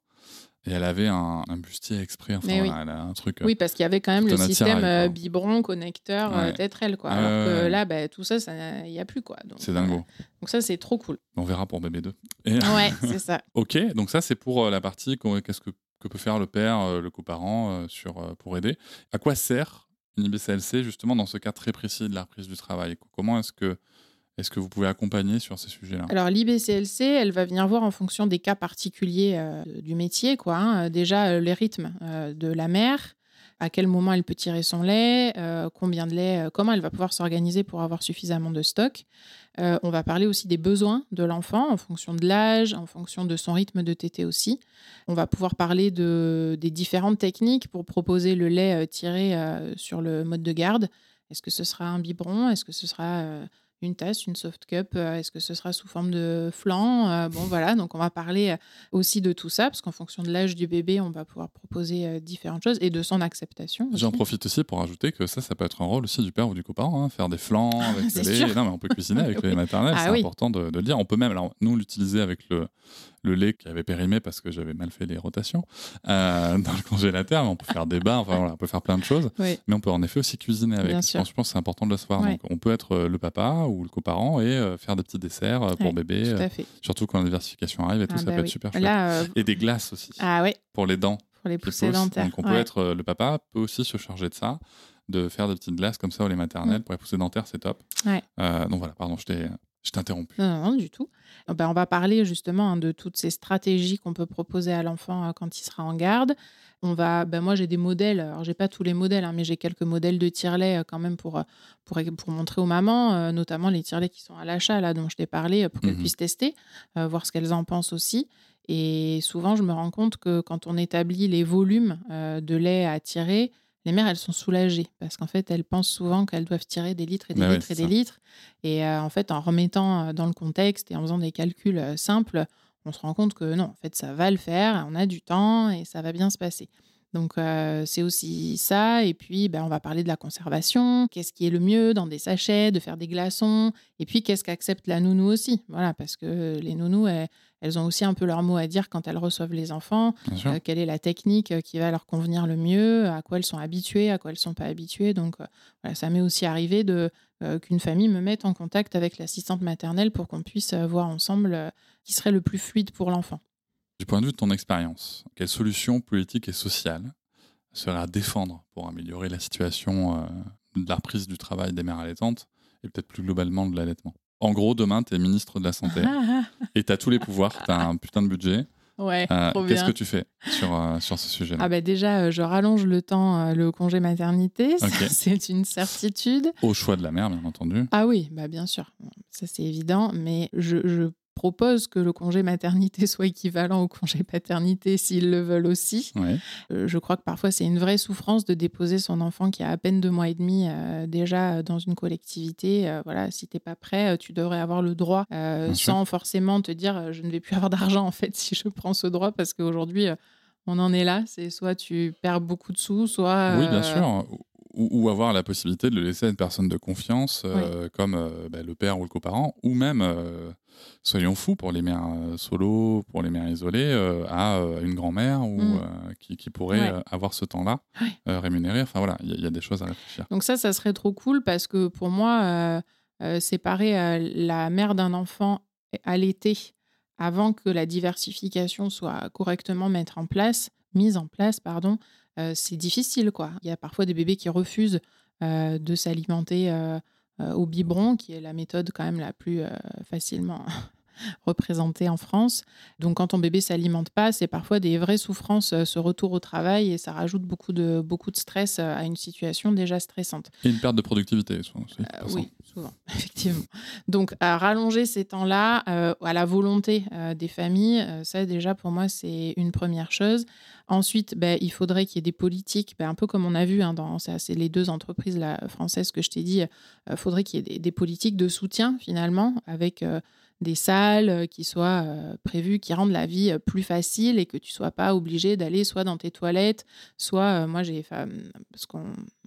Et elle avait un, un bustier exprès, enfin oui. elle a un truc. euh, Oui, parce qu'il y avait quand même le système euh, biberon, connecteur, euh, Ouais. tétrelle. Quoi. Alors que là, bah, tout ça, il n'y a plus. quoi. C'est euh, dingo. donc ça, c'est trop cool. On verra pour bébé 2. Et, Ouais, c'est ça. ok, donc ça c'est pour la partie qu'est-ce que, que peut faire le père, le coparent sur, pour aider. À quoi sert une IBCLC justement dans ce cas très précis de la reprise du travail? Comment est-ce que, est que vous pouvez accompagner sur ces sujets-là? Alors l'IBCLC, elle va venir voir en fonction des cas particuliers euh, du métier, quoi. hein. Déjà euh, les rythmes euh, de la mère, à quel moment elle peut tirer son lait, euh, combien de lait, euh, comment elle va pouvoir s'organiser pour avoir suffisamment de stock. Euh, on va parler aussi des besoins de l'enfant en fonction de l'âge, en fonction de son rythme de tétée aussi. On va pouvoir parler de, des différentes techniques pour proposer le lait euh, tiré euh, sur le mode de garde. Est-ce que ce sera un biberon? Est-ce que ce sera euh, une tasse, une soft cup euh, Est-ce que ce sera sous forme de flan Euh, Bon, voilà, donc on va parler euh, aussi de tout ça, parce qu'en fonction de l'âge du bébé, on va pouvoir proposer différentes choses et de son acceptation. J'en profite aussi pour ajouter que ça, ça peut être un rôle aussi du père ou du coparent, hein, faire des flancs avec le lait. Non, mais on peut cuisiner avec le lait Oui. maternel, Ah c'est oui. important de, de le dire. On peut même, alors nous, l'utiliser avec le, le lait qui avait périmé parce que j'avais mal fait les rotations euh, dans le congélateur. On peut faire des bains, enfin voilà, on peut faire plein de choses. Oui. Mais on peut en effet aussi cuisiner avec. Je pense, je pense que c'est important de le savoir. Donc, on peut être euh, le papa ou le coparent et euh, faire des petits desserts euh, pour bébé, Tout à fait. surtout quand la diversification arrive et tout, Ah ça bah peut être oui. super. Là, Et des glaces aussi ah ouais, pour les dents pour les poussent. dentaires. Donc on peut être le papa peut aussi se charger de ça, de faire des petites glaces comme ça au lait maternel pour les poussées dentaires, c'est top. Ouais. Euh, donc voilà, pardon, je t'ai je t'ai interrompu. Non, non, non, du tout. Euh, ben, on va parler justement hein, de toutes ces stratégies qu'on peut proposer à l'enfant euh, quand il sera en garde. On va, ben, moi j'ai des modèles, alors j'ai pas tous les modèles, hein, mais j'ai quelques modèles de tire-lait euh, quand même pour, pour, pour montrer aux mamans, euh, notamment les tire-laits qui sont à l'achat, là dont je t'ai parlé, pour qu'elles Mhm. puissent tester, voir ce qu'elles en pensent aussi. Et souvent, je me rends compte que quand on établit les volumes de lait à tirer, les mères, elles sont soulagées parce qu'en fait, elles pensent souvent qu'elles doivent tirer des litres et des Bah ouais, litres et des litres. Et euh, en fait, en remettant euh, dans le contexte et en faisant des calculs euh, simples, on se rend compte que non, en fait, ça va le faire, on a du temps et ça va bien se passer. Donc, euh, c'est aussi ça. Et puis, ben, on va parler de la conservation. Qu'est-ce qui est le mieux dans des sachets, de faire des glaçons? Et puis, qu'est-ce qu'accepte la nounou aussi? Voilà, parce que les nounous, elles, elles ont aussi un peu leur mot à dire quand elles reçoivent les enfants. Euh, quelle est la technique euh, qui va leur convenir le mieux, à quoi elles sont habituées, à quoi elles ne sont pas habituées. Donc euh, voilà, ça m'est aussi arrivé de euh, qu'une famille me mette en contact avec l'assistante maternelle pour qu'on puisse voir ensemble qui serait le plus fluide pour l'enfant. Du point de vue de ton expérience, quelle solution politique et sociale serait à défendre pour améliorer la situation de la reprise du travail des mères allaitantes et peut-être plus globalement de l'allaitement? En gros, demain, tu es ministre de la Santé et tu as tous les pouvoirs, tu as un putain de budget. ouais, Euh, Qu'est-ce que tu fais sur, euh, sur ce sujet-là Ah bah déjà, euh, je rallonge le temps, le congé maternité, c'est une certitude. Au choix de la mère, bien entendu. Ah oui, bah bien sûr, ça c'est évident, mais je, je proposent que le congé maternité soit équivalent au congé paternité s'ils le veulent aussi. Ouais. Euh, je crois que parfois c'est une vraie souffrance de déposer son enfant qui a à peine deux mois et demi euh, déjà dans une collectivité. Euh, voilà, si t'es pas prêt, tu devrais avoir le droit euh, sûr. sans forcément te dire euh, je ne vais plus avoir d'argent en fait si je prends ce droit parce qu'aujourd'hui euh, on en est là. C'est soit tu perds beaucoup de sous, soit Oui, bien euh, sûr. Ou, ou avoir la possibilité de le laisser à une personne de confiance, euh, comme euh, bah, le père ou le coparent, ou même, euh, soyons fous, pour les mères solo, pour les mères isolées, à une grand-mère ou Mm. qui, qui pourrait Ouais. avoir ce temps-là rémunéré. Enfin voilà, il y, y a des choses à réfléchir. Donc ça, ça serait trop cool parce que pour moi, séparer la mère d'un enfant à l'été avant que la diversification soit correctement mettre en place, mise en place, pardon, euh, c'est difficile quoi. Il y a parfois des bébés qui refusent euh, de s'alimenter euh, au biberon, qui est la méthode quand même la plus facilement représentée en France. Donc quand ton bébé s'alimente pas, c'est parfois des vraies souffrances, euh, ce retour au travail, et ça rajoute beaucoup de, beaucoup de stress euh, à une situation déjà stressante. Et une perte de productivité. souvent, Euh, oui, souvent, effectivement. Donc, à rallonger ces temps-là euh, à la volonté euh, des familles, ça déjà pour moi c'est une première chose. Ensuite, ben, il faudrait qu'il y ait des politiques, ben, un peu comme on a vu hein, dans c'est les deux entreprises là, françaises que je t'ai dit. Il faudrait qu'il y ait des, des politiques de soutien finalement avec des salles euh, qui soient euh, prévues, qui rendent la vie euh, plus facile et que tu sois pas obligé d'aller soit dans tes toilettes, soit moi j'ai parce qu'on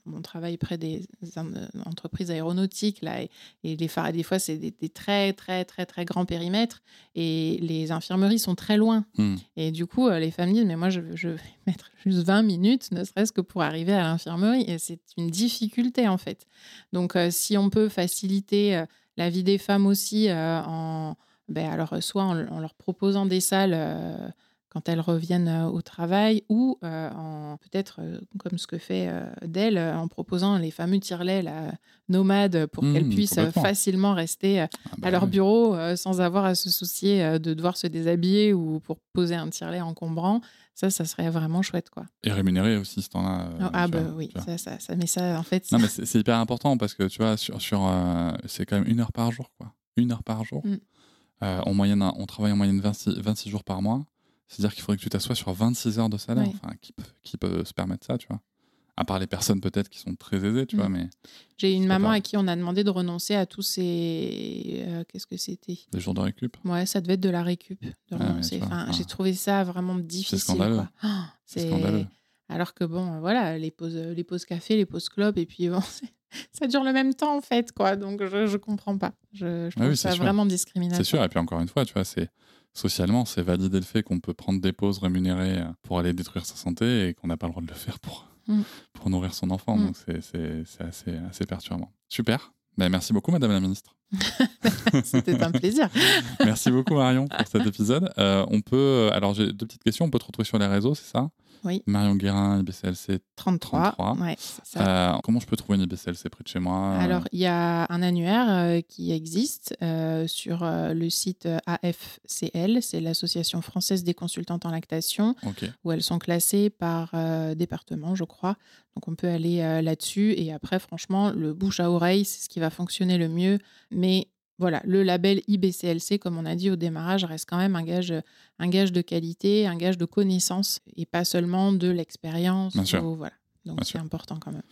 on travaille près des en- entreprises aéronautiques là et, et les phares, des fois c'est des, des très très très très grands périmètres et les infirmeries sont très loin Hmm. et du coup les femmes disent mais moi je, je vais mettre juste 20 minutes ne serait-ce que pour arriver à l'infirmerie et c'est une difficulté en fait donc euh, si on peut faciliter euh, la vie des femmes aussi euh, en ben, alors soit en, en leur proposant des salles euh, quand elles reviennent euh, au travail ou euh, en peut-être euh, comme ce que fait euh, Dell en proposant les fameux tire-laits nomades pour Mmh, qu'elles puissent facilement rester Ah bah à leur oui. bureau sans avoir à se soucier de devoir se déshabiller ou pour poser un tire-lait encombrant. Ça, ça serait vraiment chouette, quoi. Et rémunéré aussi ce temps-là. ah bah vois, oui, ça, ça, ça, mais ça, en fait, Non, mais c'est hyper important parce que tu vois, sur, sur c'est quand même une heure par jour, quoi. Une heure par jour. Mm. Euh, en moyenne, on travaille en moyenne 26, 26 jours par mois. C'est-à-dire qu'il faudrait que tu t'assoies sur 26 heures de salaire. Ouais. Enfin, qui peut, qui peut se permettre ça, tu vois? À part les personnes peut-être qui sont très aisées, tu Mm. vois, mais j'ai une c'est maman pas- à qui on a demandé de renoncer à tous ces... euh, Qu'est-ce que c'était? Des jours de récup? Ouais, ça devait être de la récup, de Ah renoncer. enfin, enfin, j'ai trouvé ça vraiment difficile. scandaleux. quoi. Ah, C'est scandaleux. Alors que bon, voilà, les pauses, les pauses café, les pauses clopes, et puis bon, c'est- ça dure le même temps en fait, quoi. Donc je, je comprends pas. Je, je trouve Ah oui, ça c'est sûr. vraiment discriminatoire. C'est sûr. Et puis encore une fois, tu vois, c'est socialement, c'est valider le fait qu'on peut prendre des pauses rémunérées euh, pour aller détruire sa santé et qu'on n'a pas le droit de le faire pour, Mm. pour nourrir son enfant. Mm. Donc c'est- assez, assez perturbant. Super. Ben, merci beaucoup, Madame la Ministre. C'était un plaisir. Merci beaucoup Marion pour cet épisode. Euh, on peut, alors j'ai deux petites questions. On peut te retrouver sur les réseaux, c'est ça? Oui. Marion Guérin, IBCLC. 33. 33. Ouais, c'est ça. Euh, comment je peux trouver une IBCLC près de chez moi Alors, il y a un annuaire euh, qui existe euh, sur euh, le site euh, AFCL, c'est l'Association française des consultantes en lactation, où elles sont classées par euh, département, je crois. Donc, on peut aller euh, là-dessus. Et après, franchement, le bouche à oreille, c'est ce qui va fonctionner le mieux. Mais voilà, le label IBCLC, comme on a dit au démarrage, reste quand même un gage, un gage de qualité, un gage de connaissance, et pas seulement de l'expérience. Bien sûr. ou- voilà. Donc, c'est important quand même.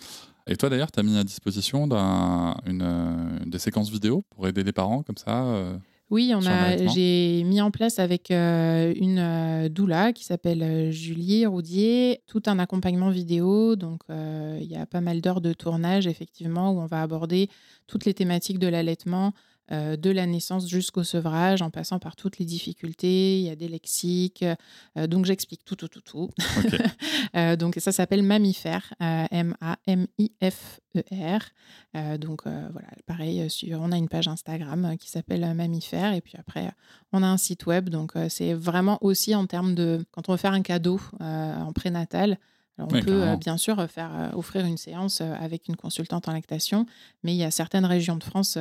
Et toi d'ailleurs, tu as mis à disposition d'un- une, euh, des séquences vidéo pour aider les parents comme ça euh, Oui, on a, j'ai mis en place avec euh, une doula qui s'appelle Julie Roudier tout un accompagnement vidéo. Donc, il y a pas mal d'heures de tournage, effectivement, où on va aborder toutes les thématiques de l'allaitement, euh, de la naissance jusqu'au sevrage, en passant par toutes les difficultés. Il y a des lexiques. euh, donc, j'explique tout, tout, tout, tout. Euh, donc, ça s'appelle Mammifère, M-A-M-I-F-E-R. Donc, voilà, pareil, sur- on a une page Instagram qui s'appelle Mammifère. Et puis après, on a un site web. Donc, c'est vraiment aussi en termes de. Quand on veut faire un cadeau en prénatal, alors on Oui, peut euh, bien sûr faire euh, offrir une séance euh, avec une consultante en lactation, mais il y a certaines régions de France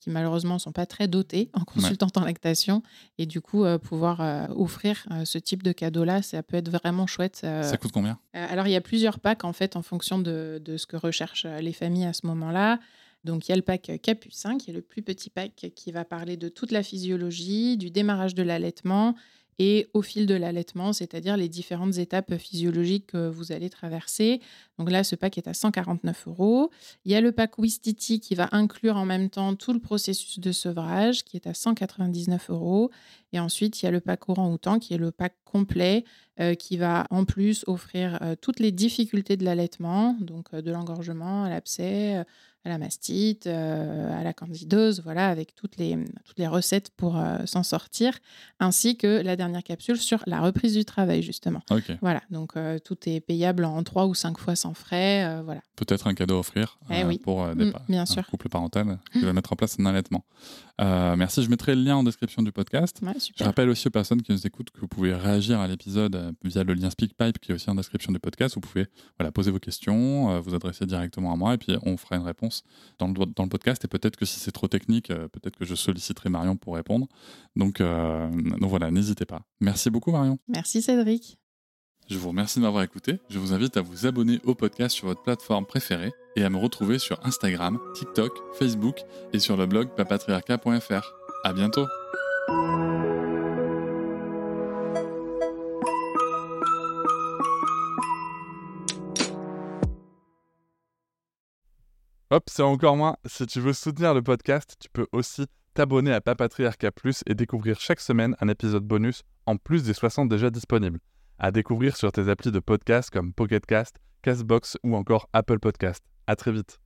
qui malheureusement sont pas très dotées en consultante en lactation, et du coup euh, pouvoir euh, offrir euh, ce type de cadeau-là, ça peut être vraiment chouette. Ça coûte combien? Alors, il y a plusieurs packs en fait en fonction de, de ce que recherchent les familles à ce moment-là. Donc il y a le pack Capucin, qui est le plus petit pack qui va parler de toute la physiologie, du démarrage de l'allaitement et au fil de l'allaitement, c'est-à-dire les différentes étapes physiologiques que vous allez traverser. Donc là, ce pack est à 149 euros. Il y a le pack Wistiti qui va inclure en même temps tout le processus de sevrage qui est à 199 euros. Et ensuite, il y a le pack Orang-Outan qui est le pack complet euh, qui va en plus offrir euh, toutes les difficultés de l'allaitement, donc euh, de l'engorgement à l'abcès à la mastite, à la candidose, voilà, avec toutes les, toutes les recettes pour s'en sortir, ainsi que la dernière capsule sur la reprise du travail, justement. Voilà, donc tout est payable en trois ou cinq fois sans frais, voilà. Peut-être un cadeau à offrir eh pour des mmh, bien un couple parental qui va mettre en place un allaitement. merci, je mettrai le lien en description du podcast. je rappelle aussi aux personnes qui nous écoutent que vous pouvez réagir à l'épisode via le lien SpeakPipe qui est aussi en description du podcast. Vous pouvez voilà, poser vos questions, vous adresser directement à moi et puis on fera une réponse dans le, dans le podcast. Et peut-être que si c'est trop technique, euh, peut-être que je solliciterai Marion pour répondre. Donc, euh, donc voilà, n'hésitez pas. Merci beaucoup, Marion. Merci, Cédric. Je vous remercie de m'avoir écouté. Je vous invite à vous abonner au podcast sur votre plateforme préférée et à me retrouver sur Instagram, TikTok, Facebook et sur le blog papatriarca.fr. À bientôt! Hop, c'est encore moins. Si tu veux soutenir le podcast, tu peux aussi t'abonner à Papatriarca Plus et découvrir chaque semaine un épisode bonus en plus des 60 déjà disponibles. À découvrir sur tes applis de podcast comme Pocketcast, Castbox ou encore Apple Podcast. À très vite.